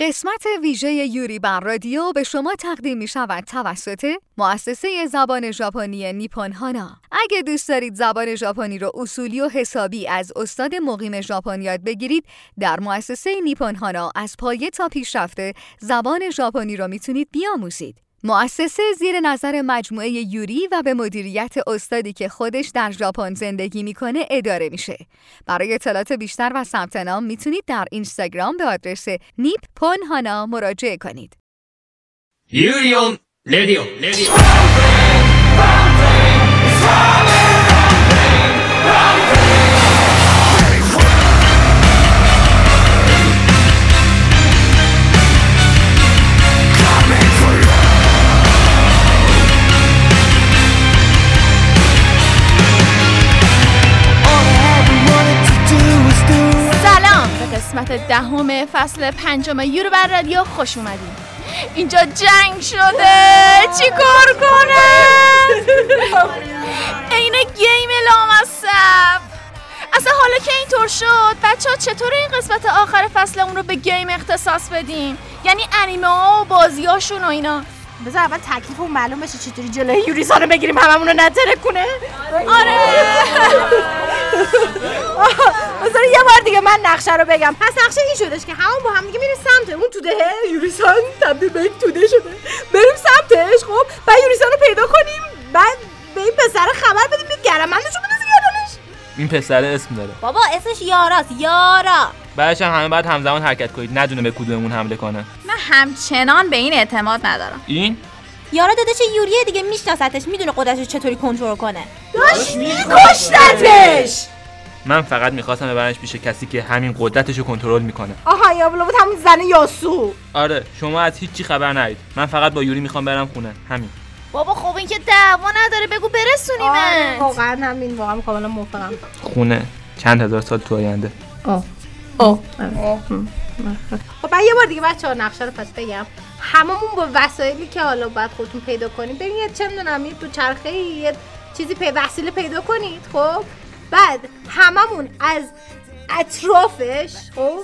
قسمت ویژه یوری بر رادیو به شما تقدیم می شود توسط مؤسسه زبان ژاپنی نیپون هانا. اگه دوست دارید زبان ژاپنی رو اصولی و حسابی از استاد مقیم ژاپن یاد بگیرید، در مؤسسه نیپون هانا از پایه تا پیشرفته زبان ژاپنی رو می‌تونید بیاموزید. مؤسسه زیر نظر مجموعه یوری و به مدیریت استادی که خودش در ژاپن زندگی می‌کنه اداره میشه. برای اطلاعات بیشتر و ثبت نام می‌تونید در اینستاگرام به آدرس نیپ پون هانا مراجعه کنید. یوریون رادیو قسمت دهم فصل پنجم یورو بر رادیو خوش اومدین. اینجا جنگ شده! چی کار کنه؟ عین گیم لامصب اصلا حالا که اینطور شد بچه ها چطور این قسمت آخر فصل اون رو به گیم اختصاص بدیم؟ یعنی انیمه ها و بازی هاشون و اینا. بذار اول تکلیف اون معلوم بشه چطوری جلوی یوریسا رو بگیریم هممون رو نتره کنه آره. بذار یه بار دیگه من نقشه رو بگم. پس نقشه این شدش که همون با هم دیگه میریم سمت اون توده یوریسان تبدیل به یک توده شده. بریم سمتش خب؟ بعد یوریسان رو پیدا کنیم. بعد به این پسر خبر بدیم بیاد گرمندش رو بندازه گردنش. این پسر اسم داره. بابا اسمش یاراست. یارا. بعدش هم همه باید همزمان حرکت کنید. ندونه به کدوممون حمله کنه. من همچنان به این اعتماد ندارم. این؟ یارا داداش یوریه دیگه میشناستش می‌دونه قدرتش رو چطوری کنترل کنه. داشت میکشتتش! من فقط می‌خواستم ببرنش پیش کسی که همین قدرتش رو کنترل می‌کنه. آها یا بود همون زن یاسو. آره شما از هیچی خبر ندارید. من فقط با یوری می‌خوام برم خونه. همین. بابا خب این که دعوا نداره بگو آره برسونیمت واقعا همین واقعا کاملا موافقم. خونه چند هزار سال تو آینده. خب بعد یه بار دیگه بچه ها نقشه رو پس بگم. هممون با وسایلی که حالا باید خودتون پیدا کنید برین یه چه می‌دونم یه تو چرخه یه چیزی پی وسیله پیدا کنید خب؟ بعد هممون از اطرافش خب؟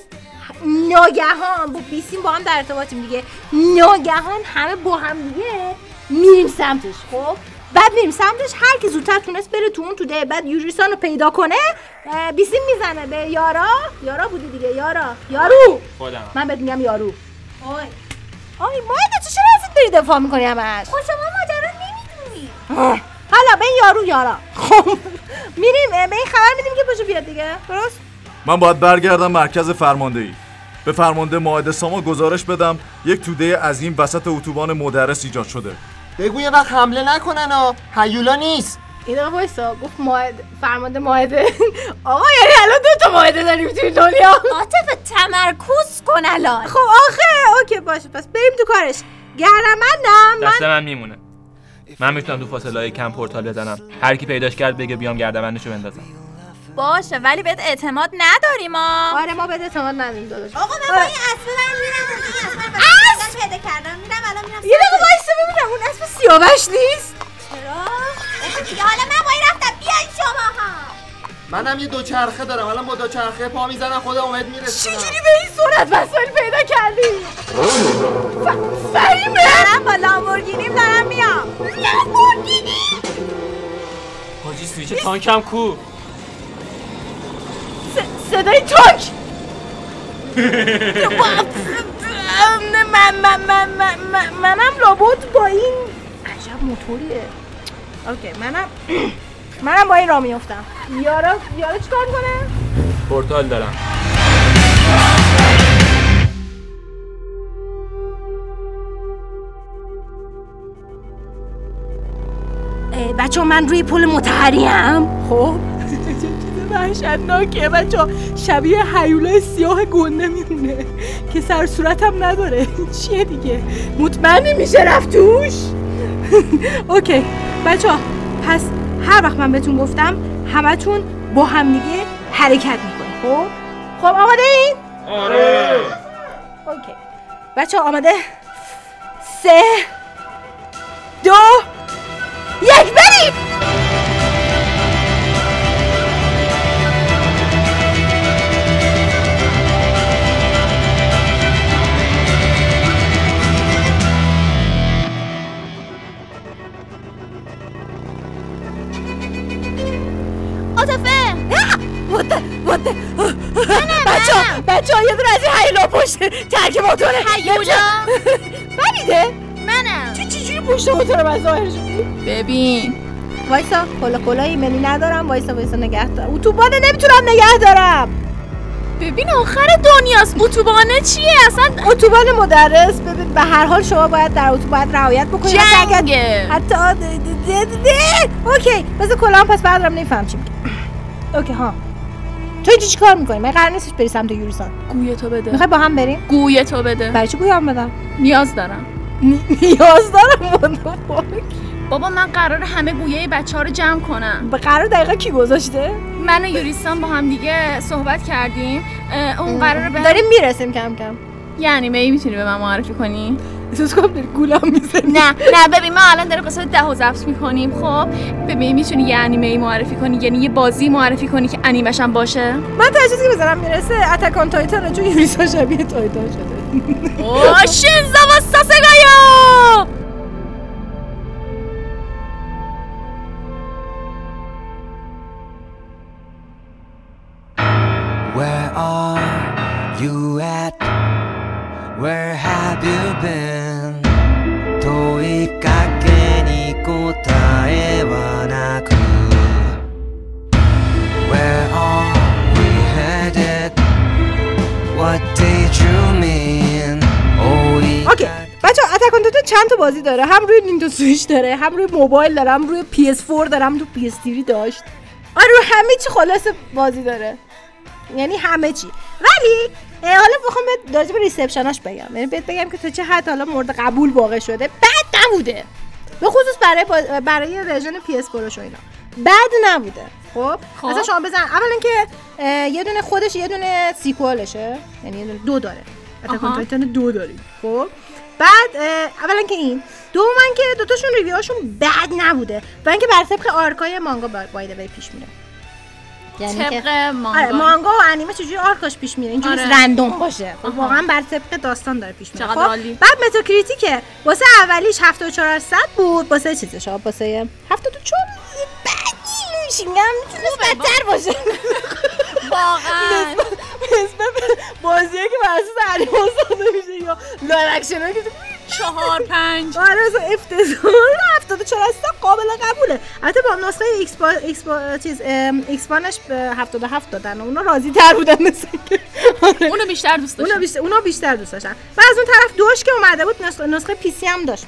ناگهان با بیسیم با هم در ارتباطیم دیگه. ناگهان همه با هم دیگه میریم سمتش خب؟ بعد میریم سمتش هر کی زودتر تونست بره تو اون توده. بعد یوریسان رو پیدا کنه بیسیم می‌زنه به یارا. یارا بودی دیگه یارا. یارو! خودم. من بهت میگم یارو. آی. آی چه چرا ازت داری دفاع می‌کنی همش؟ خب شما ماجرا نمی‌دونی. حالا به این یارو یارا. خب میریم به این خبر میدیم که پاشو بیاد دیگه. درست؟ من باید برگردم مرکز فرماندهی. به فرمانده ماهد ساما گزارش بدم. یک توده عظیم وسط اتوبان مدرس ایجاد شده. بگو یه وقت حمله نکنن ها. هیولا نیست. این دقیقه وایسا. گفت ماهد فرمانده ماهده آقا یعنی الان دو تا ماهده داریم توی دنیا. عاطف تمرکز کن الان. خب آخه اوکی باشه. پس بریم تو کارش. گردمندم دست من میمونه. من می‌تونم تو فاصله های کم پورتال بزنم. هر کی پیداش کرد بگه بیام گردبندشو بندازم. باشه ولی بهت اعتماد نداریم ما آره ما به اعتماد نداریم داداش. آقا من با این اسب من میرم اسب پیدا کردم. میرم الان میرم یه دقیقه وایسا ببینم اون اسب سیاوش نیست؟ چرا؟ دیگه حالا من با این رفتم. بیاین شما ها منم یه دوچرخه دارم. الان با دوچرخه پا می‌زنم خود امید میرسونم. چجوری به سرعت وسایل پیدا کردی. فهیمه دارم با لامبورگینیم دارم میام. لامبورگینی! حاجی سویچ تانکم کو. صدای تاک من من من من من منم لابد با این عجب موتوریه. اوکی منم منم با این را میفتم یارا یارا چیکار کنه پورتال دارم. بچه من روی پل متحریم. خب. وحشتناکه بچه. شبیه حیوله سیاه گنده میمونه. که سر صورتم نداره. چیه دیگه؟ مطمئنی میشه رفت توش؟ اوکی. بچه پس هر وقت من بهتون گفتم همتون با همدیگه حرکت می‌کنه خب؟ خب آماده این؟ آره. اوکی. بچه آماده؟ سه دو یک بریم بچه ها یه دونه از این حیلا پشت ترک موتوره. حیولا بریده. تو چجوری پشت موتور من ظاهر شدی ببین. وایسا کلا کلا ایمنی ندارم. وایسا وایسا نگه دارم اتوبان نمی‌تونم نگه دارم. ببین آخر دنیاست. اتوبانه چیه؟ اصلا اتوبان مدرس. ببین به هر حال شما باید در اتوبان رعایت بکنید جنگه. حتی آ- ده- ده- ده- ده. اوکی. بذار کلا پس بردارم نمیفهم چی میگه. اوکی ها. تو اینجا چی کار می‌کنی؟ من قرار نیستش بری سمت یوریسان. گوی تو بده. می‌خوای با هم بریم؟ گوی تو بده. برای چی گویم بدم؟ نیاز دارم. نیاز دارم بابا من قرار همه گویه بچه ها رو جمع کنم. به قرار دقیقا کی گذاشته؟ من و یوریستان با هم دیگه صحبت کردیم. اون قراره به داریم می‌رسیم کم کم. یعنی می می‌تونی به من معرفی کنی؟ احساس کنم داری گولم می‌زنی. نه نه ببین ما الان داریم قسمت ده و ضبط می‌کنیم خب؟ ببین می‌تونی یه انیمه معرفی کنی؟ یعنی یه بازی معرفی کنی که انیمش هم باشه؟ من که بزنم می‌رسه اتکان تایتانه چون یوریسا شبیه تایتان شده. اوه شینزا و ساسگایا Where Attack on Titan چند تا بازی داره؟ هم روی Nintendo Switch داره هم روی موبایل داره هم روی PS4 داره هم تو PS3 داشت. آره روی همه چی خلاصه بازی داره. یعنی همه چی. ولی حالا بخوام بهت راجع به reception اش بگم. یعنی بهت بگم که تو چه حد حالا مورد قبول واقع شده. بد نبوده. به خصوص برای برای version PS4 و اینا. بد نبوده. خب؟ خب. اصلا شما بزن. اولا که یه دونه خودش یه دونه sequel شه. یعنی یه دونه دو داره. Attack on Titan دو داریم. خب؟ بعد اولا که این. دوما که دوتاشون review هاشون بد نبوده و اینکه بر طبق arc ای مانگا با- بازی پیش میره. یعنی که طبق arc مانگا مانگا و انیمه چجوری arc اش پیش میره؟ اینجوری آره. random باشه. خب. واقعا بر طبق داستان داره پیش میره. خب عالی. بعد Metacritic ه. واسه اولیش 74 از 100 بود. واسه چیزش واسه 74 بدی میشه میگم می‌تونست بدتر باشه. واقعا. نسبت به بازیه که بر اساس انیمه ساخته میشه یا live action که چهار پنج. آره از افتضاح 74 از 100 قابل قبوله. البته با نسخه ایکس با ایکس با چیز X One ش به 77 دادن. و اونا راضی تر بودن مثل که آره. اونو بیشتر دوست اونا داشتم بیشتر اونا بیشتر دوست داشتن. و از اون طرف دوش که اومده بود نسخه, نسخه PC هم داشت.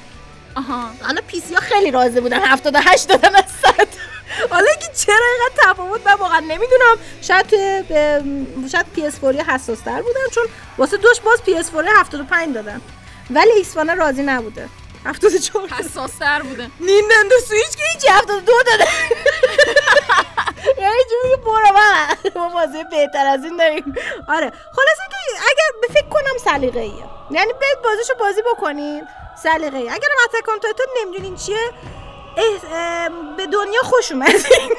آها. حالا PC ها خیلی راضی بودن. 78 دادن از 100 حالا که چرا اینقدر تفاوت من واقعا نمی‌دونم. شاید توی شاید PS 4 حساس تر بودن چون واسه دوش باز PS 4 75 دادن. ولی X One راضی نبوده. 74 حساستر بوده. Nintendo Switch که هیچی 72 داده. یعنی میگه؟ برو ما بازی بهتر از این داریم. آره. خلاصه که اگر به فکر کنم سلیقه ایه یعنی برید بازیشو بازی بکنین. سلیقه ای اگر Attack on Titan نمی‌دونین چیه به دنیا خوش اومدین.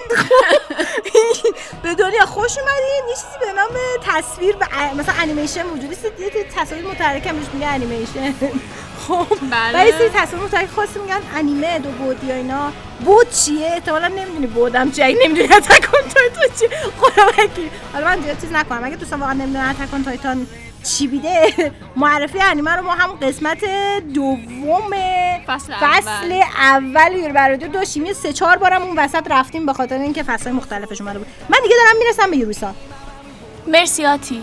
به دنیا خوش اومدین. یه چیزی به نام تصویر و مثلا انیمیشن وجودی است یه تصاویر متحرک هم میگه انیمیشن خب بله. و یه سری تصاویر متحرک خاصی میگن انیمه دو بعدی یا اینا. بود چیه؟ احتمالاً نمی‌دونی بودم چیه. اگه نمی‌دونی اتکان تایتان چیه. خدا حالا من زیاد چیز نکنم. اگه دوستان واقعا نمی‌دونن اتکان تایتان چی بیده؟ معرفی انیمه رو ما هم قسمت دوم فصل فصل اول یور برادر داشتیم. یه سه چهار بارم اون وسط رفتیم به خاطر اینکه فصل مختلفش اومده بود. من دیگه دارم می‌رسم به یوروسان مرسی آتی.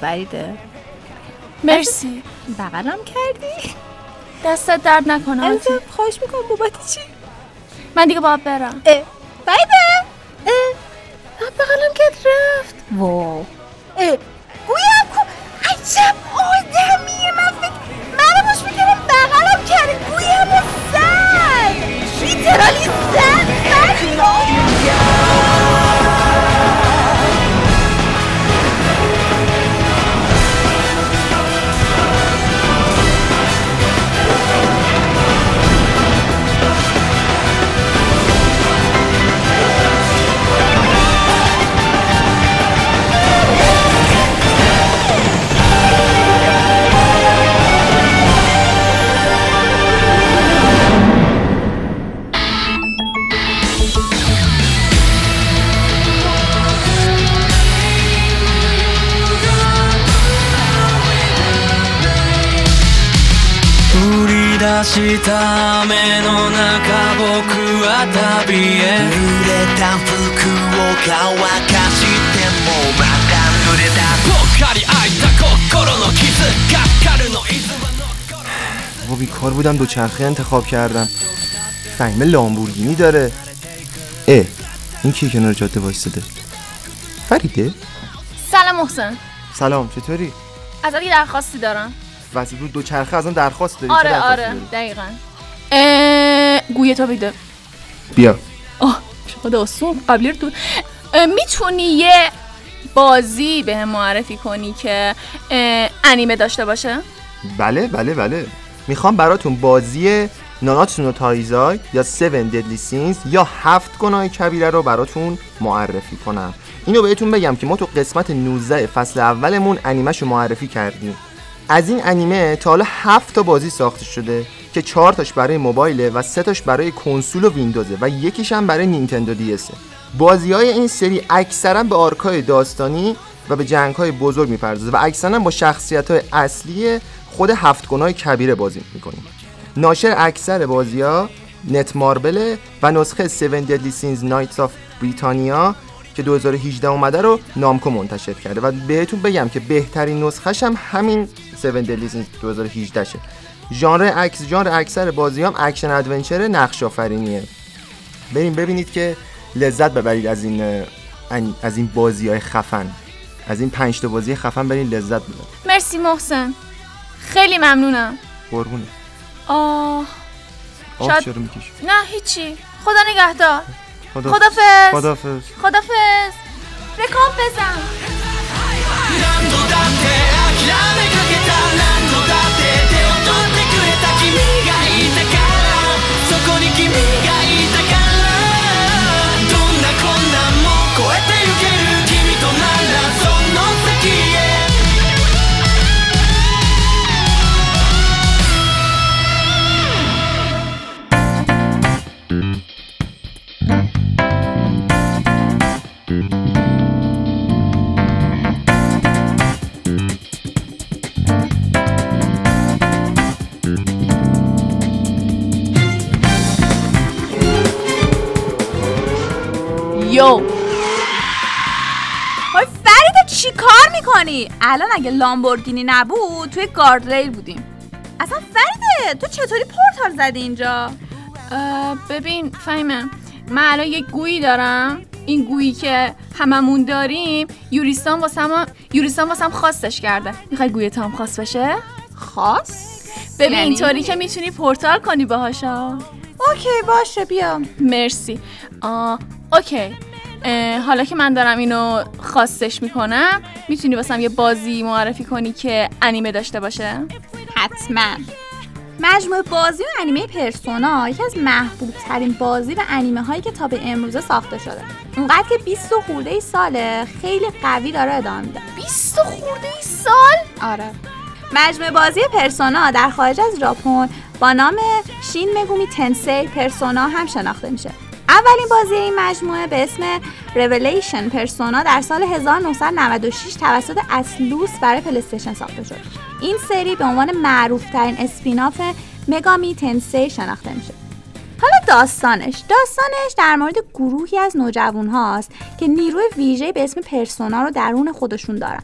فریده. مرسی. بغلم کردی؟ دستت درد نکنه آتی. خواهش می‌کنم بابت چی؟ من دیگه باید برم. اه، فریده؟ اه. بغلم کرد رفت. واو. اه گویم کو した雨の中僕は旅へ濡れた服を乾かしてもまた濡れたぽっかり開いた心の傷がかるのいつは بابا بیکار بودم دوچرخه انتخاب کردم فهیمه لامبورگینی داره اه این کی کنار جاده وایستاده فریده سلام محسن سلام چطوری ازت یه درخواستی دارم واسه رو دوچرخه از اون درخواست داری آره درخواستی آره داری؟ دقیقا. اه، گویه تا بیده بیا. آه شما آسون قبلی رو تو می‌تونی یه بازی به معرفی کنی که انیمه داشته باشه؟ بله بله بله. می‌خوام براتون بازی ناناتسو نو تایزای یا 7 Deadly Sins یا هفت گناه کبیره رو براتون معرفی کنم. اینو بهتون بگم که ما تو قسمت 19 فصل اولمون انیمش رو معرفی کردیم. از این انیمه تا حالا هفت تا بازی ساخته شده که چهار تاش برای موبایله و سه تاش برای کنسول و ویندوزه و یکیش هم برای نینتندو دی بازی های این سری اکثرا به آرکای داستانی و به جنگ های بزرگ می‌پردازه و اکثرا با شخصیت های اصلی خود هفت گناه کبیره بازی می‌کنیم ناشر اکثر بازی ها نت ماربل و نسخه 7 Deadly Sins Knights of Britannia که 2018 اومده رو Namco منتشر کرده. و بهتون بگم که بهترین نسخهش هم همین 7 Deadly Sins 2018 شه ژانر اکس ژانر اکثر بازی هم action adventure نقش آفرینیه بریم ببینید که لذت ببرید از این از این بازی های خفن. از این پنج تا بازی خفن برید لذت ببرید. مرسی محسن. خیلی ممنونم. قربونه. آه. آه شاید- نه هیچی. خدا نگهدار. خدا خدافز خدافظ خدافز رکاب بزن. یو وای فریدا چی کار می‌کنی؟ الان اگه لامبورگینی نبود توی گاردریل بودیم اصلا فریده تو چطوری پورتال زدی اینجا؟ ببین فهمم من الان یک گویی دارم این گویی که هممون داریم یوریستان واسم یوریستان واسم خواستش کرده می‌خوای گویه تام خاص بشه خاص؟ ببین یعنی؟ اینطوری که می‌تونی پورتال کنی باهاشا okay باشه بیا مرسی آه okay. حالا که من دارم اینو خواستش می‌کنم می‌تونی واسم یه بازی معرفی کنی که انیمه داشته باشه؟ حتما. مجموعه بازی و انیمه پرسونا یکی از محبوب ترین بازی و انیمه هایی که تا به امروزه ساخته شده. اونقدر که 20 و خورده ای ساله خیلی قوی داره ادامه میده. 20 خورده ای سال؟ آره. مجموعه بازی پرسونا در خارج از ژاپن با نام شین مگامی تنسی پرسونا هم شناخته میشه. اولین بازی این مجموعه به اسم Revelation Persona در سال 1996 توسط اطلوس برای PlayStation ساخته شد. این سری به عنوان معروف ترین spin-off مگامی تنسی شناخته میشه. حالا داستانش. داستانش در مورد گروهی از نوجوان هاست که نیروی ویژه به اسم پرسونا رو درون خودشون دارن.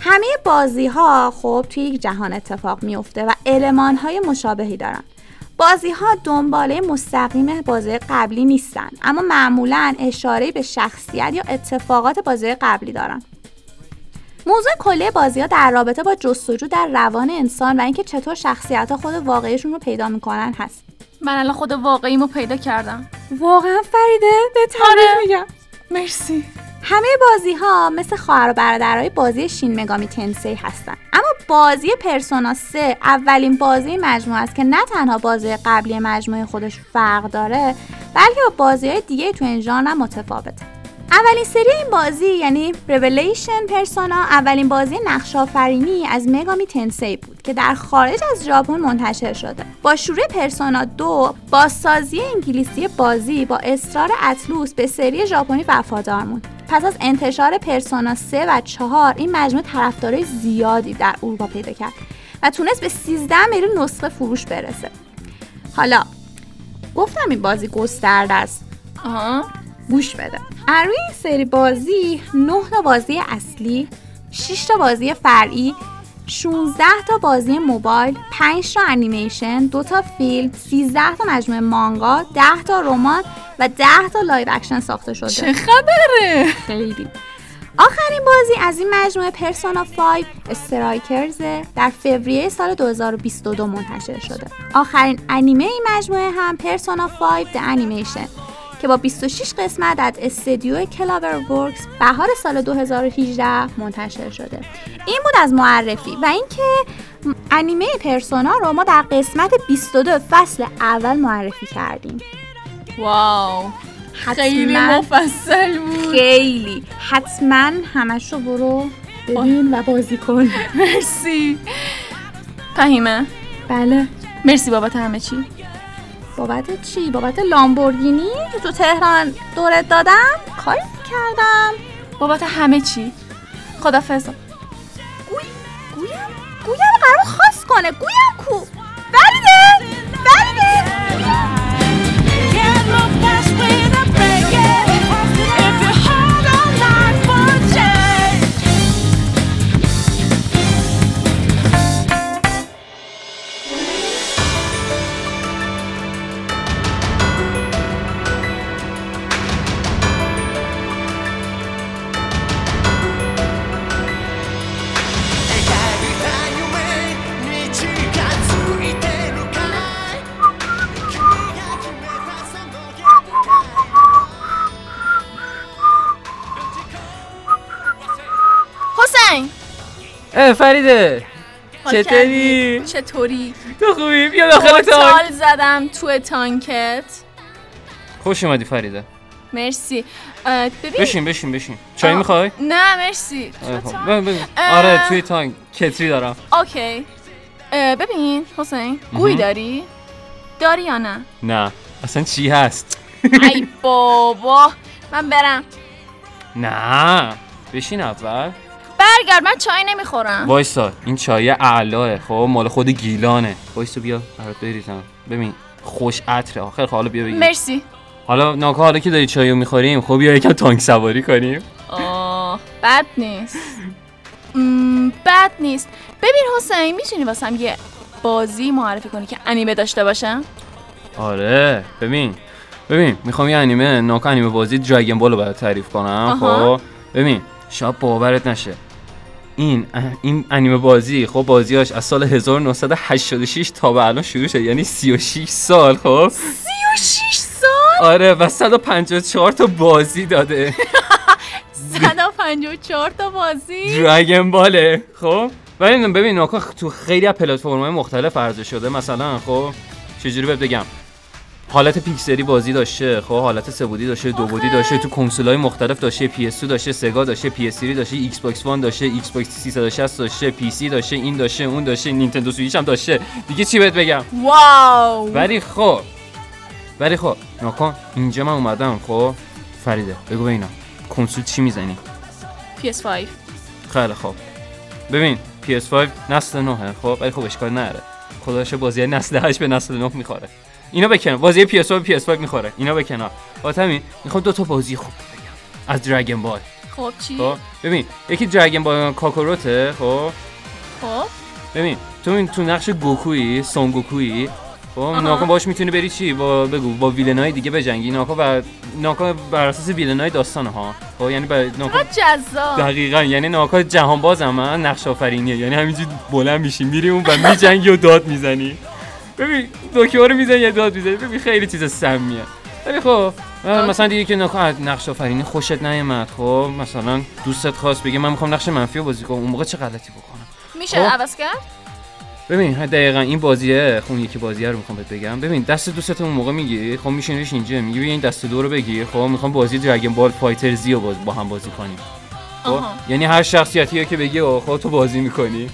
همه بازی ها خب توی یک جهان اتفاق میفته و علمان های مشابهی دارن. بازی ها دنباله مستقیم بازی قبلی نیستن اما معمولا اشاره به شخصیت یا اتفاقات بازی قبلی دارن. موضوع کلی بازی ها در رابطه با جستجو در روان انسان و اینکه چطور شخصیت ها خود واقعیشون رو پیدا می‌کنن هست. من الان خود واقعیمو پیدا کردم. واقعا فریده به آره. میگم. مرسی. همه بازی ها مثل خواهر و برادرای بازی شین مگامی تنسی هستن. اما بازی پرسونا 3 اولین بازی مجموعه است که نه تنها بازی قبلی مجموعه خودش فرق داره بلکه با بازی های دیگه تو این ژانر متفاوته. اولین سری این بازی یعنی Revelation Persona اولین بازی نقش آفرینی از مگامی تنسی بود که در خارج از ژاپن منتشر شده. با شروع پرسونا دو بازسازی انگلیسی بازی با اصرار اطلوس به سری ژاپنی وفادار موند. پس از انتشار پرسونا 3 و 4 این مجموعه طرفدارای زیادی در اروپا پیدا کرد و تونست به 13 میلیون نسخه فروش برسه. حالا گفتم این بازی گسترده است. آها. گوش بده. از روی این سری بازی 9 تا بازی اصلی 6 تا بازی فرعی 16 تا بازی موبایل 5 تا انیمیشن 2 تا فیلم 13 تا مجموعه مانگا 10 تا رمان و 10 تا live action ساخته شده. چه خبره؟ خیلی. آخرین بازی از این مجموعه Persona 5 Strikers در فوریه سال 2022 منتشر شده. آخرین انیمه این مجموعه هم Persona 5 The Animation که با 26 قسمت از استدیو CloverWorks بهار سال 2018 منتشر شده. این بود از معرفی و اینکه انیمه Persona رو ما در قسمت 22 فصل اول معرفی کردیم. واو. خیلی مفصل بود. خیلی. حتما همش رو برو ببین و بازی کن. مرسی. فهیمه. بله. مرسی بابت همه چی. بابت چی؟ بابت لامبورگینی؟ که تو تهران دورت دادم کاری کردم. بابت همه چی. خدافظ. گویم گویم قرار خاص کنه. گویم کو. ولیده! ولیده! فریده چطوری؟ چطوری؟ تو خوبی؟ بیا داخل تانک. زدم تو تانکت. خوش اومدی فریده. مرسی. ببین بشین بشین بشین. چای می‌خوای؟ نه مرسی. آره توی تانک. کتری دارم. اوکی. ببین حسین گوی. داری؟ داری یا نه؟ نه. اصلا چی هست؟ ای بابا. من برم. نه. بشین اول. برگرد من چای نمی‌خورم. وایسا این چای اعلاه خب مال خود گیلانه. وایسا بیا برات بریزم. ببین خوش عطره. آخر حالا بیا بگیر مرسی. حالا ناکا حالا که داری چایو می‌خوریم خب بیا یکم تانک سواری کنیم. آه بد نیست. بد نیست. ببین حسین می‌تونی واسم یه بازی معرفی کنی که انیمه داشته باشم؟ آره. ببین ببین می‌خوام یه انیمه ناکا انیمه بازی دراگن بال رو برات تعریف کنم. خب ببین شاید باورت نشه. این این انیمه بازی خب بازیاش از سال 1986 تا به الان شروع شد یعنی 36 سال خب؟ 36 سال؟ آره و 154 تا بازی داده. 154 تا بازی؟ دراگن باله خب؟ ولی ببین ناکا تو خیلی از پلتفرم‌های مختلف عرضه شده مثلا خب؟ چجوری بهت بگم؟ حالت پیکسلی بازی داشته خب حالت سه داشته دو بعدی داشته تو کنسول‌های مختلف داشته PS2 داشته Sega داشته PS3 داشته Xbox One داشته Xbox 360 داشته PC داشته این داشته اون داشته Nintendo Switch هم داشته. دیگه چی بهت بگم؟ wow! ولی خب ولی خب ناکن اینجا من اومدم خب؟ فریده بگو ببینم. کنسول چی می‌زنی؟ PS5 خیلی خوب ببین PS5 نسل 9 خب؟ ولی خب اشکال نداره. خداش بازی نسل 8 به نسل 9 می‌خوره. اینا بکنار بازی PS5 به PS5 می‌خوره. اینا با همین می‌خوام دو تا بازی خوب بگم. از دراگن بال خب چی؟ خب ببین یکی دراگن بال کاکاروته خب؟ خب. ببین تو این تو نقش گوکویی سون گوکویی خب. ناکا باش می‌تونی بری چی؟ با بگو با ویلنای دیگه بجنگی. ناکا و ناکا بر اساس ویلنای داستان ها. خب یعنی بر ناکا جذاب. دقیقا یعنی ناکا جهان باز هم نقش آفرینیه. یعنی همینجوری بلند میشی میری اون و میجنگی و داد می‌زنی. ببین دکتر رو می‌زنی یا داد می‌زنی. ببین خیلی چیز سمیه. ولی خب مثلا دیگه که نقش آفرینی خوشت نیومد. خب مثلا دوستت خواست بگه من می‌خوام نقش منفی رو بازی کنم. اون موقع چه غلطی بکنم؟ میشه خب. عوض کرد؟ ببین دقیقا این بازیه. خب یکی بازیه رو می‌خوام بهت بگم. ببین دست دوستت اون موقع می‌گیری خب میشینیش اینجا. میگی بیا این دست دو رو بگیر خب می‌خوام بازی دراگون بال فایتر زی رو باز با هم بازی کنیم. خب. یعنی هر شخصیتی که بگی خب تو بازی می‌کنی.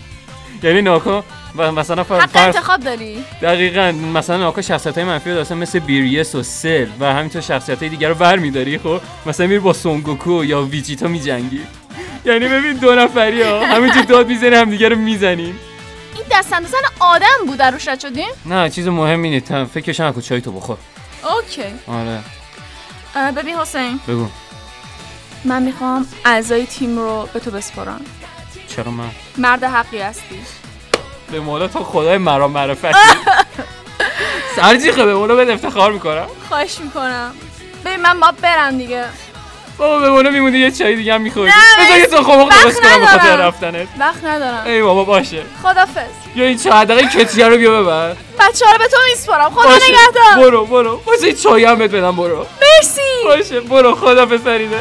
یعنی ناکا و مثلا فر... حق انتخاب داری؟ دقیقا مثلا ناکا شخصیت های منفی رو مثل بیروس و سل و همینطور شخصیت های دیگر رو بر میداری خب؟ مثلا میری با سونگوکو یا ویجیتا میجنگی. یعنی ببین دو نفری ها همینجور داد می‌زنی هم دیگه رو می‌زنین این دست اندازن آدم بود در روش رد شدیم نه چیز مهمی نیست تو هم فکرش نکن چای تو بخور. OK. آره. ببین حسین. بگو. من می‌خوام اعضای تیم رو به تو بسپارم چرا من؟ مرد حقی هستی. به مولا تو خدای مرا معرفتی. سرجیخه به مولا بهت افتخار می‌کنم. خواهش می‌کنم. ببین من باید برم دیگه. بابا به مولا میمونی یه چای دیگه هم می‌خوری. بذار یه. سخمق وقت درست کنم به خاطر. رفتنت. وقت ندارم. ای بابا باشه. خدافز یا این چای حداقل کتیه رو بیا ببر. بچه ها رو به تو میسپارم. خدا. نگهدار. برو برو. باشه چای هم بهت بدم برو. مرسی. باشه برو. خدا فریده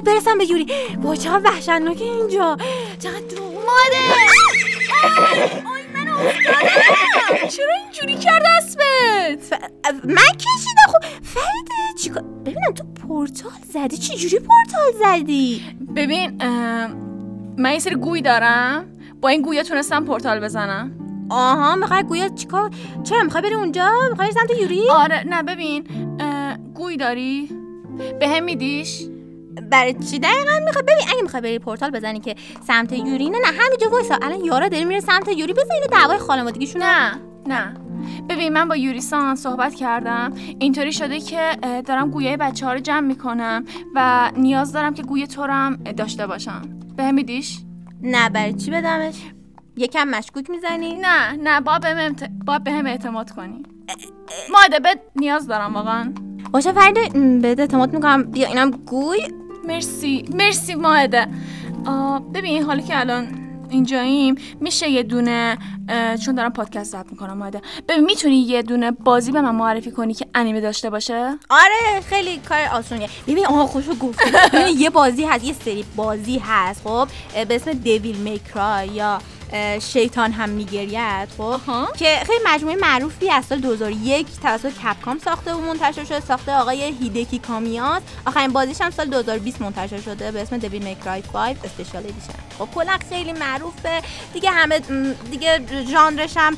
باید برسم به یوری. وای چقدر وحشتناکه اینجا. چقدر دروغ ماده چرا اینجوری کرد اسبت من کشیدم. خب فریده چیکار؟ ببینم تو پورتال زدی؟ چی جوری پورتال زدی؟ ببین اه، من یه سری گوی دارم. با این گویا تونستم پورتال بزنم. آها می‌خوای گویا چیکار؟ چرا می‌خوای بری اونجا؟ می‌خوای سمت یوری؟ آره نه ببین. اه، گوی داری؟ به هم میدیش؟ برای چی دقیقا می‌خوای؟ ببین اگه می‌خوای بری پورتال بزنی که سمت یوری نه نه همینجا وایسا. الان یارا داری میره سمت یوری. بزن اینو دعوای خانوادگیشون نه نه. ببین من با یوریسان صحبت کردم. اینطوری شده که دارم گویای بچه ها رو جمع می‌کنم و نیاز دارم که گوی تو هم داشته باشم. به هم میدیش؟ نه برای چی بدمش؟ یکم مشکوک می‌زنی؟ نه نه با به امت... با به هم اعتماد کنی. ماده بد نیاز دارم واقعا. باشه فرده م، بهت اعتماد می‌کنم. بیا اینم گوی. مرسی. مرسی ماهده. ببین حالا که الان اینجاییم میشه یه دونه چون دارم پادکست ضبط می‌کنم ماهده. ببین می‌تونی یه دونه بازی به من معرفی کنی که انیمه داشته باشه؟ آره خیلی کار آسونیه. ببین آها خوشو گفت. یه بازی هست یه سری بازی هست خب؟ به اسم دیویل میکرا یا شیطان هم میگرید خب؟ که خیلی مجموعه معروفی از سال 2001 توسط Capcom ساخته و منتشر شده ساخته آقای هیدکی کامیاس. آخرین بازیش هم سال 2020 منتشر شده به اسم Devil May Cry 5 Special Edition خب کلا خیلی معروفه. دیگه همه دیگه ژانرش هم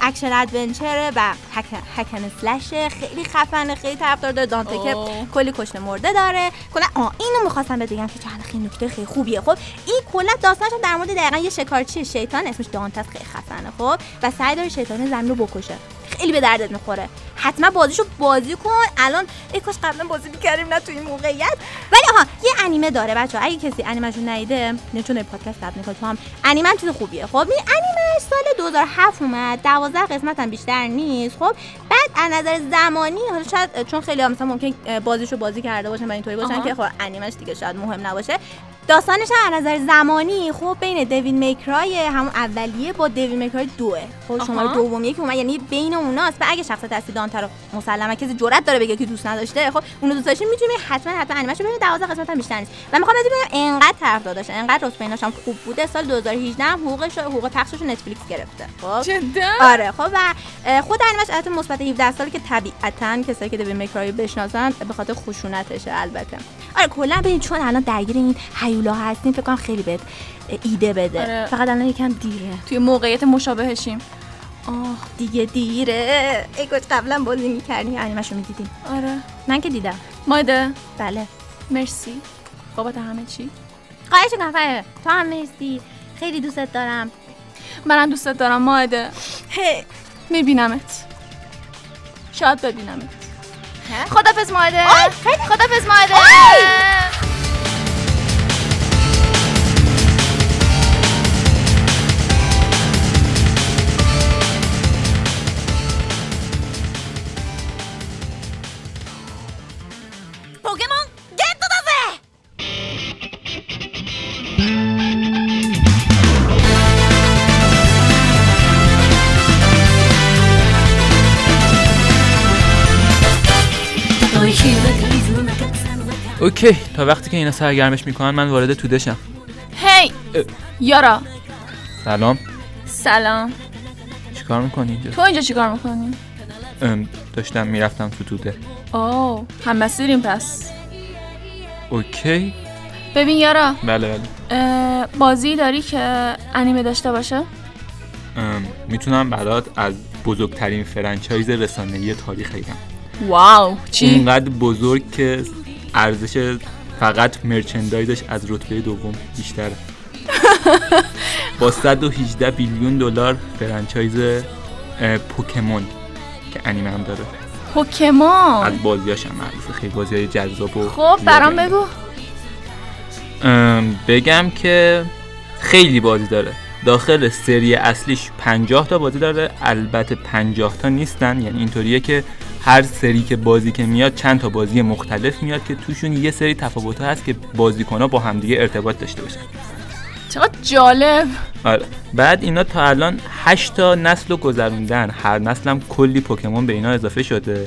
action adventure ه و hack hack and slash ه خیلی خفنه خیلی طرفدار داره. دانته که. کلی کشته مرده داره. کلا آه اینو می‌خواستم بهت بگم که چند خیلی نکته خیلی خوبیه. خب این کلا داستانش در مورد دقیقا یه شکارچی شیطان اسمش دانته است، خیلی خفنه خب؟ و سعی داره شیطان زمین رو بکشه. خیلی به دردت می‌خوره. حتما بازیشو بازی کن. الان ای کاش قبلا بازی می‌کردیم نه تو این موقعیت. ولی آها یه انیمه داره بچه اگه کسی انیمهشو ندیده نه چون پادکست ضبط می‌کنه تو هم انیمه هم چیز خوبیه. خب این انیمه سال 2007 اومد. 12 قسمت هم بیشتر نیست. خب بعد از نظر زمانی حالا شاید چون خیلی مثلا ممکن بازیشو بازی کرده باشن و اینطوری باشن آها. که خب انیمش دیگه شاید مهم نباشه. داستانش هم از نظر زمانی خب بین دیوید میکرای همون اولیه با دیوید میکرای دوه. خب شماره آها. دومیه که اومد یعنی بین اوناست. و اگه شخصیت اصلی دانتر رو مسلما کسی جرئت داره بگه که دوست نداشته خب اونو دوست داشته می‌تونه حتما حتما انیمه‌شو ببینید 12 قسمت هم بیشتر نیست. و می‌خوام ببینم انقدر طرفدار داشته انقدر رتبه‌ایناش هم خوب بوده. سال 2018 هم حقوقش حقوق پخشش نتفلیکس گرفته. خب؟ جدا؟ آره. خب و خود انیمش البته مثبت 17 ساله که طبیعتا کسایی که دیوید میکرای بشناسن به خاطر خشونتشه البته. آره کلا ببین چون الان درگیر این هیولا هستیم فکر کنم خیلی بهت اه، ایده بده. آره. فقط الان یکم دیره. توی موقعیت مشابهشیم. آه دیگه دیره. ای قبلا بازی می‌کردیم انیمشو می‌دیدیم. آره. من که دیدم. ماده. بله. مرسی. بابت همه چی. خواهش می‌کنم. تو هم مرسی. خیلی دوستت دارم. منم دوستت دارم ماده. هی. میبینمت. شاید ببینمت. خدافز ماده خدافز ماده OK تا وقتی که اینا سرگرمش می‌کنن من وارد تودشم hey! یارا. سلام. سلام. چیکار می‌کنی اینجا؟ تو اینجا چیکار می‌کنی؟ ام، داشتم می‌رفتم تو توده. آه هم مسیریم پس. OK. ببین یارا. بله بله. بازی داری که انیمه داشته باشه؟ ام، می‌تونم برات از بزرگترین franchise رسانه‌ای تاریخ بگم. واو چی؟ اینقدر بزرگ که ارزش فقط مرچندایزش از رتبه دوم بیشتره. با 118 بیلیون دلار فرانچایز پوکمون که انیمه هم داره. پوکمون؟ از بازیاش هم معروفه خیلی بازی های جذاب و خب برام. بگو. بگم که خیلی بازی داره. داخل سری اصلیش 50 تا بازی داره البته 50 تا نیستن. یعنی اینطوریه که هر سری که بازی که میاد چند تا بازی مختلف میاد که توشون یه سری تفاوت هست که بازیکن‌ها با همدیگه ارتباط داشته باشن. چقدر جالب. آره. بعد اینا تا الان 8 تا نسل رو گذروندن. هر نسل هم کلی پوکمون به اینا اضافه شده.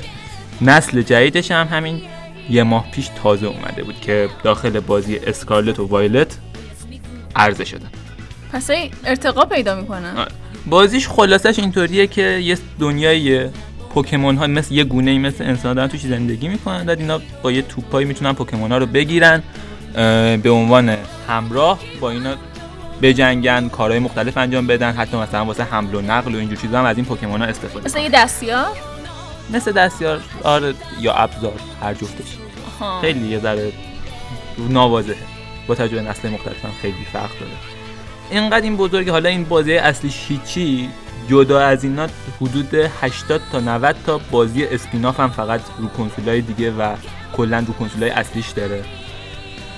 نسل جدیدش هم همین یه ماه پیش تازه اومده بود که داخل بازی اسکارلت و وایلت عرضه شدن پس ارتقا پیدا می‌کنن آره. بازیش خلاصش اینطوریه که یه دنیای پوکمون ها مثل یه گونه ای مثل انسان دارن توش زندگی می‌کنن؟ بعد اینا با یه توپایی می‌تونن پوکمون ها رو بگیرن به عنوان همراه با اینا بجنگن کارهای مختلف انجام بدن حتی مثلا واسه حمل و نقل و اینجور چیزا هم از این پوکمون ها استفاده مثل یه دستیار؟ مثل دستیار آره یا ابزار هر جفتش. آها. خیلی یه ذره ناواضحه. با توجه به نسل مختلف هم خیلی فرق داره. اینقدر این بزرگه. حالا این بازی اصلی هیچی. جدا از اینا حدود 80 تا 90 تا بازی spin-off هم فقط رو کنسولای دیگه و کلا رو کنسولای اصلیش داره.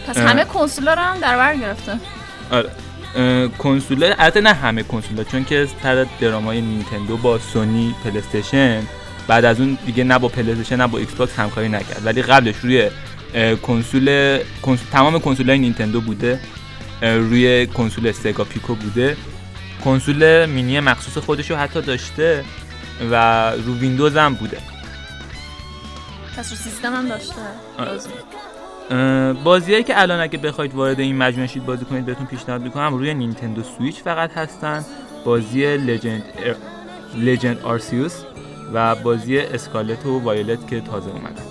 پس اه. همه کنسولا رو هم در بر گرفته. آره. اه، کنسولای البته نه همه کنسولا چون که سر درامای نینتندو با Sony PlayStation بعد از اون دیگه نه با PlayStation نه با Xbox همکاری نکرد. ولی قبلش روی کنسول کنس- تمام کنسولای نینتندو بوده روی کنسول Sega Pico بوده. کنسول مینی مخصوص خودش رو حتی داشته و رو ویندوز هم بوده. پس رو سیستم هم داشته. بازی. بازیهایی که الان اگه بخواید وارد این مجموعه شید بازی کنید بهتون پیشنهاد می‌کنم روی Nintendo Switch فقط هستن. بازی Legends Legends Arceus و بازی Scarlet و Violet که تازه اومدن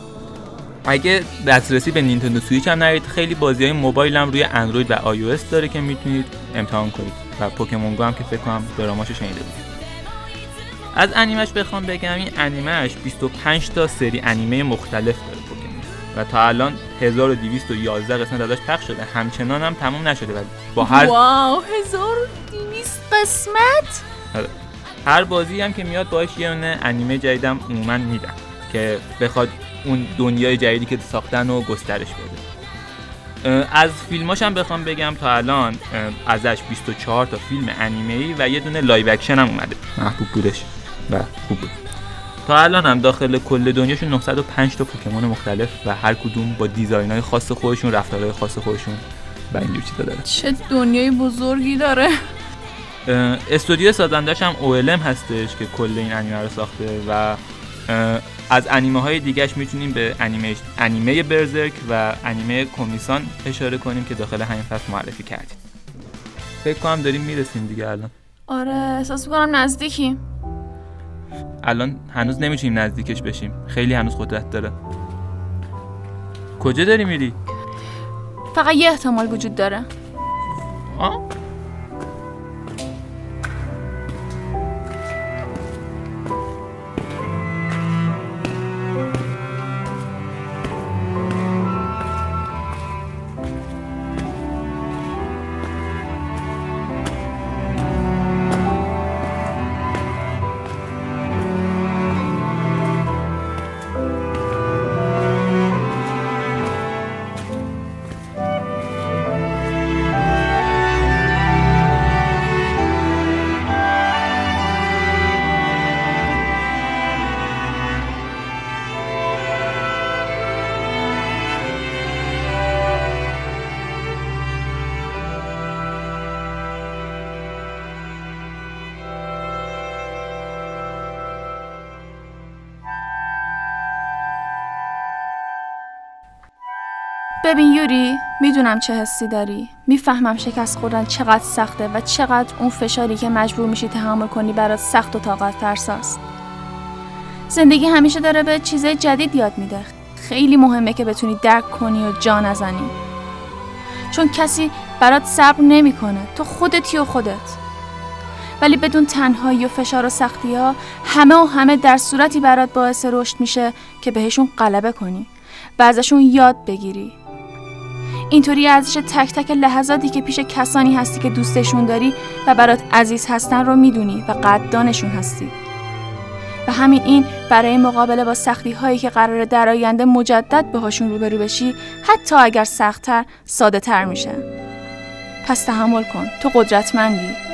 اگه دسترسی به Nintendo Switch هم ندارید خیلی بازی های موبایل هم روی اندروید و iOS داره که می‌تونید امتحان کنید. و Pokémon Go هم که فکر کنم دراماشو شنیده بودید از انیمش بخوام بگم این انیمش 25 تا سری انیمه مختلف داره Pokémon و تا الان 1211 قسمت ازش پخش شده. همچنان هم تموم نشده ولی با هر wow 1200 قسمت؟ آره. هر بازی هم که میاد باش یه دونه انیمه جدیدم عموما میدن که بخواد اون دنیای جدیدی که ساختن و گسترش بده. از فیلماش هم بخوام بگم تا الان ازش 24 تا فیلم انیمه ای و یه دونه live action هم اومده. محبوب بودش. و خوب بود. تا الان هم داخل کل دنیاشون 905 تا Pokémon مختلف و هر کدوم با design های خاص خودشون رفتارهای خاص خودشون و اینجور چیزا داره. چه دنیای بزرگی داره. استودیو سازندش هم OLM هستش که کل این انیمه رو ساخته و از انیمه های دیگهش می‌تونیم به انیمه انیمه برزرک و انیمه کمیسان اشاره کنیم که داخل همین فصل معرفی کردیم. فکر کنم داریم می‌رسیم دیگه الان. آره احساس می‌کنم نزدیکیم. الان هنوز نمی‌تونیم نزدیکش بشیم. خیلی هنوز قدرت داره. کجا داری میری؟ فقط یه احتمال وجود داره. آه؟ ببین یوری می‌دونم چه حسی داری. می‌فهمم شکست خوردن چقدر سخته و چقدر اون فشاری که مجبور میشی تحمل کنی برات سخت و طاقت فرساست زندگی همیشه داره به چیزای جدید یاد میده. خیلی مهمه که بتونی درک کنی و جا نزنی. چون کسی برات صبر نمی‌کنه تو خودتی و خودت. ولی بدون تنهایی و فشار و سختی ها همه و همه در صورتی برات باعث رشد میشه که بهشون غلبه کنی و ازشون یاد بگیری. اینطوری ارزش تک تک لحظاتی که پیش کسانی هستی که دوستشون داری و برات عزیز هستن رو می‌دونی و قدردانشون هستی. و همین این برای مقابله با سختی هایی که قراره در آینده مجدد باهاشون روبرو بشی حتی اگر سختتر ساده تر میشه. پس تحمل کن. تو قدرتمندی.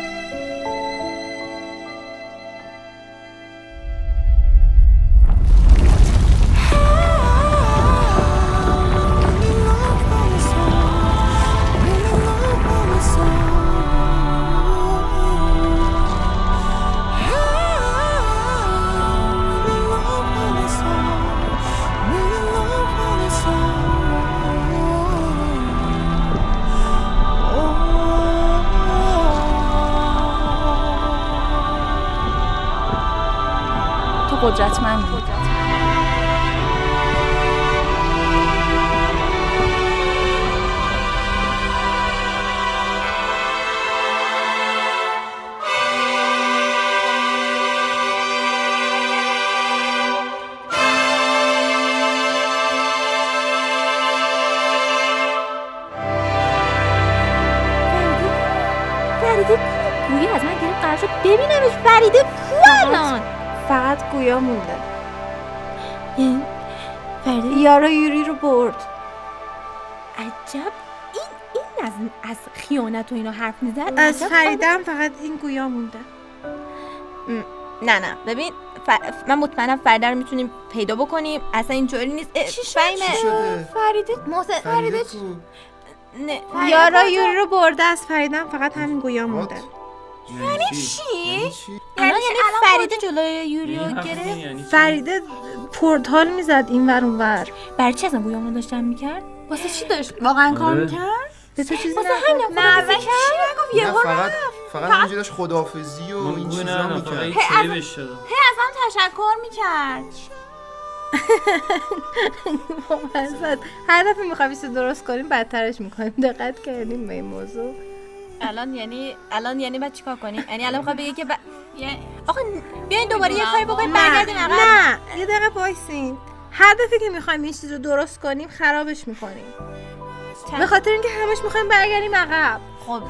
عجب. این این از از خیانت و اینا حرف می‌زد؟ از فریدم فقط این گویا مونده. نه نه. ببین ف- من مطمئنم فریده رو می‌تونیم پیدا بکنیم. اصلا اینطوری نیست. اه، فهیمه. فریده محسن فریده نه یارا یوری رو برده از فریدم فقط همین گویا مونده. یعنی چی؟ یعنی یعنی فریده جلوی یوری رو گرفت. فریده پورتال می‌زد این ور اون ور برای چی اصلا گویامونو داشتن می‌کرد؟ واسه چی داشت؟ واقعا کار آره. می‌کرد؟ به تو چیزی واسه؟ همین خدافزی کرد؟ چی نگفت یه نه بار فقط. فقط همینجوری داشت خداحافظی و این چیزا می‌کرد هی از- هم تشکر می‌کرد. هر دفعه می‌خوایم چیز درست کنیم بدترش می‌کنیم دقت کردیم به این موضوع الان یعنی الان یعنی بعد چیکار کنیم یعنی الان می‌خواد بگه که آخه بیاین دوباره یه کاری بکنیم برگردیم عقب نه یه دقیقه وایسین هر دفعه که می‌خوایم این چیز رو درست کنیم خرابش می‌کنیم. به خاطر اینکه همش می‌خوایم برگردیم عقب. خب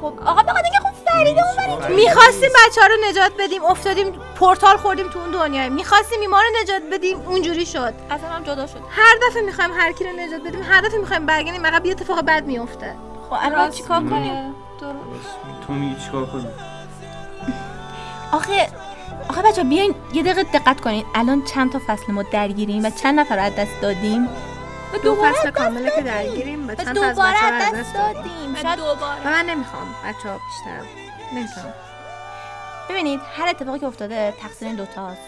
خب آقا بخاطر اینکه خب فریده اون می‌خواستیم بچه ها رو نجات بدیم افتادیم پورتال خوردیم تو اون دنیا می‌خواستیم ایمان رو نجات بدیم اونجوری شد. از هم جدا شد. هر دفعه می‌خوایم هر کی رو نجات بدیم هر دفعه می‌خوایم برگردیم عقب یه اتفاق بد میفته خب الان چیکار کنیم؟ تو میگی چیکار کنی؟ آخه آخه بچه بیاین یه دقیقه دقت کنین. الان چند تا فصل ما درگیریم و چند نفر رو از دست دادیم؟ و دو فصل کامله که. درگیریم و چند تا از بچه‌ها از دست دادیم. دادیم. شاید دوباره. و من نمی‌خوام بچه ها بیشتر. نمی‌خوام. ببینید هر اتفاقی که افتاده تقصیر این دوتاست.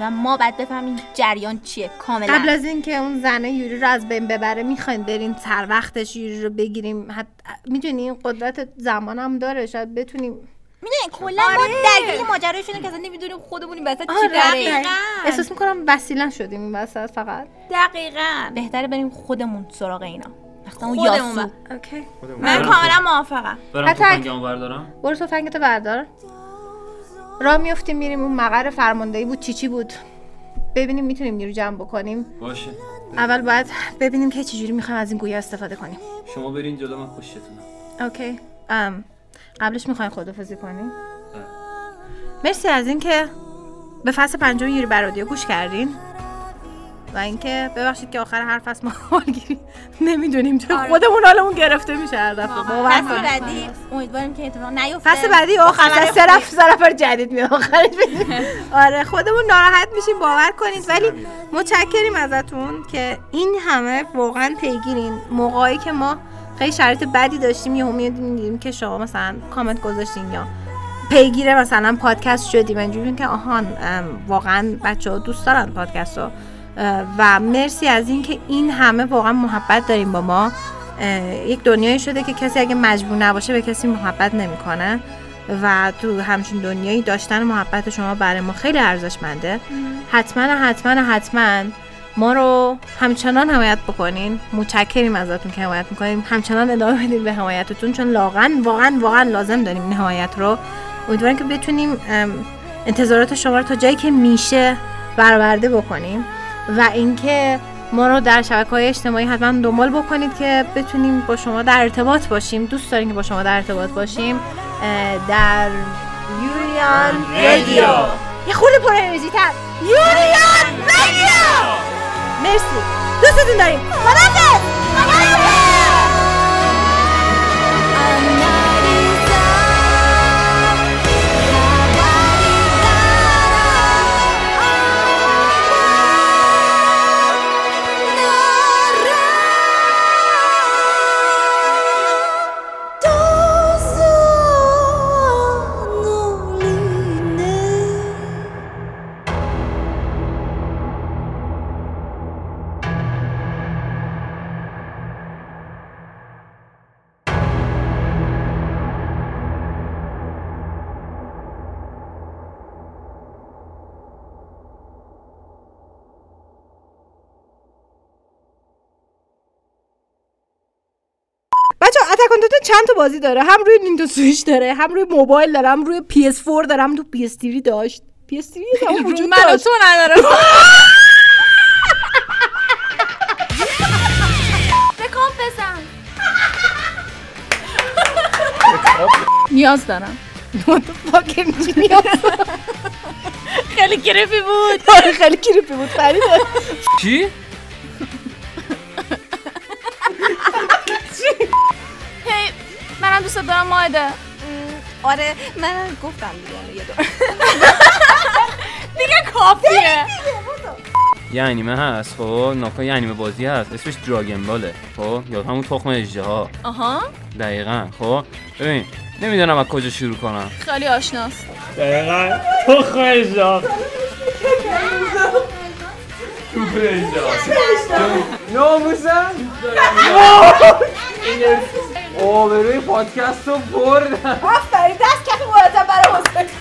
و ما بعد بفهمیم جریان چیه کاملا. قبل از اینکه اون زنه یوری رو از بین ببره می‌خواین بریم سر وقتش یوری رو بگیریم. حت... می‌دونی این قدرت زمان هم داره. شاید بتونیم می‌دونی کلا ما درگیر ماجرای شدیم که اصلا نمی‌دونیم خودمون این وسط چی آره داره. احساس می‌کنم وسیله شدیم این وسط فقط. دقیقا. بهتره بریم خودمون سراغ اینا. خودمون یاسو. با- اوکی. من کاملا موافقم. برم تفنگمو بردارم. برو تفنگتو بردار. را میفتیم میریم. اون مقر فرماندهی بود چی چی بود؟ ببینیم می‌تونیم نیرو جمع بکنیم. باشه. اول باید ببینیم که چجوری می‌خوایم از این گویا استفاده کنیم. شما برین جلو من پشتتونم. اوکی. ام. قبلش می‌خواین خدافزی کنیم مرسی از اینکه به فصل پنجم یوری برادیو گوش کردین. و اینکه ببخشید که آخر هر فصل ما حالگیری نمی‌دونیم. چون خودمون حالمون گرفته میشه هر دفعه. فصل. بعدی امیدواریم که اتفاق نیفته. فصل بعدی آخر از سه نفر جدید میاد. آخرش. آره خودمون ناراحت میشیم باور کنید. ولی متشکریم ازتون که این همه واقعا پیگیرین. موقعی که ما خیلی شرایط بدی داشتیم یهو میدیم که شما مثلا کامنت گذاشتین یا پیگیر مثلا پادکست شدیم. اینجوری که آهان واقعا بچه ها دوست دارن پادکست رو. و مرسی از اینکه این همه واقعا محبت داریم با ما. یک دنیایی شده که کسی اگه مجبور نباشه به کسی محبت نمی‌کنه. و تو همچین دنیایی داشتن محبت شما برای ما خیلی ارزشمنده. حتما حتما حتما ما رو همچنان حمایت بکنین. متشکریم ازتون که حمایت می‌کنین. همچنان ادامه بدین به حمایتتون چون واقعا واقعا واقعا لازم داریم این حمایت رو. امیدوارم که بتونیم انتظارات شما رو تا جایی که میشه برآورده بکنیم. و اینکه ما رو در شبکه های اجتماعی حتما دنبال بکنید که بتونیم با شما در ارتباط باشیم. دوست داریم که با شما در ارتباط باشیم. در یوریان رادیو. یه خورده پر انرژی تر یوریان رادیو. مرسی. دوستتون داریم. خدافظ. خدافظ. چند تا بازی داره؟ هم روی نینتو سویچ داره هم روی موبایل داره هم روی پی اس 4 داره هم تو پی اس 3 داشت. پی اس 3 هم وجود من داشت. تو نداره بکام بزن. نیاز دارم. خیلی گرفی بود. آره خیلی کریپی بود فریده چی؟ دوست دارم ماهده. آره من گفتم دیگه یه دور دیگه کافیه. یه انیمه هست خب؟ ناکا یه انیمه بازی هست اسمش دراگن باله خب؟ یا همون تخم اژدها. آها. دقیقا خب؟ ببین نمی‌دونم از کجا شروع کنم. خیلی آشناست. دقیقا تخم اژدها. توپ اژدها. ناموسم آبروی پادکست رو بردم آفرین دست کف مرتب برای حسین.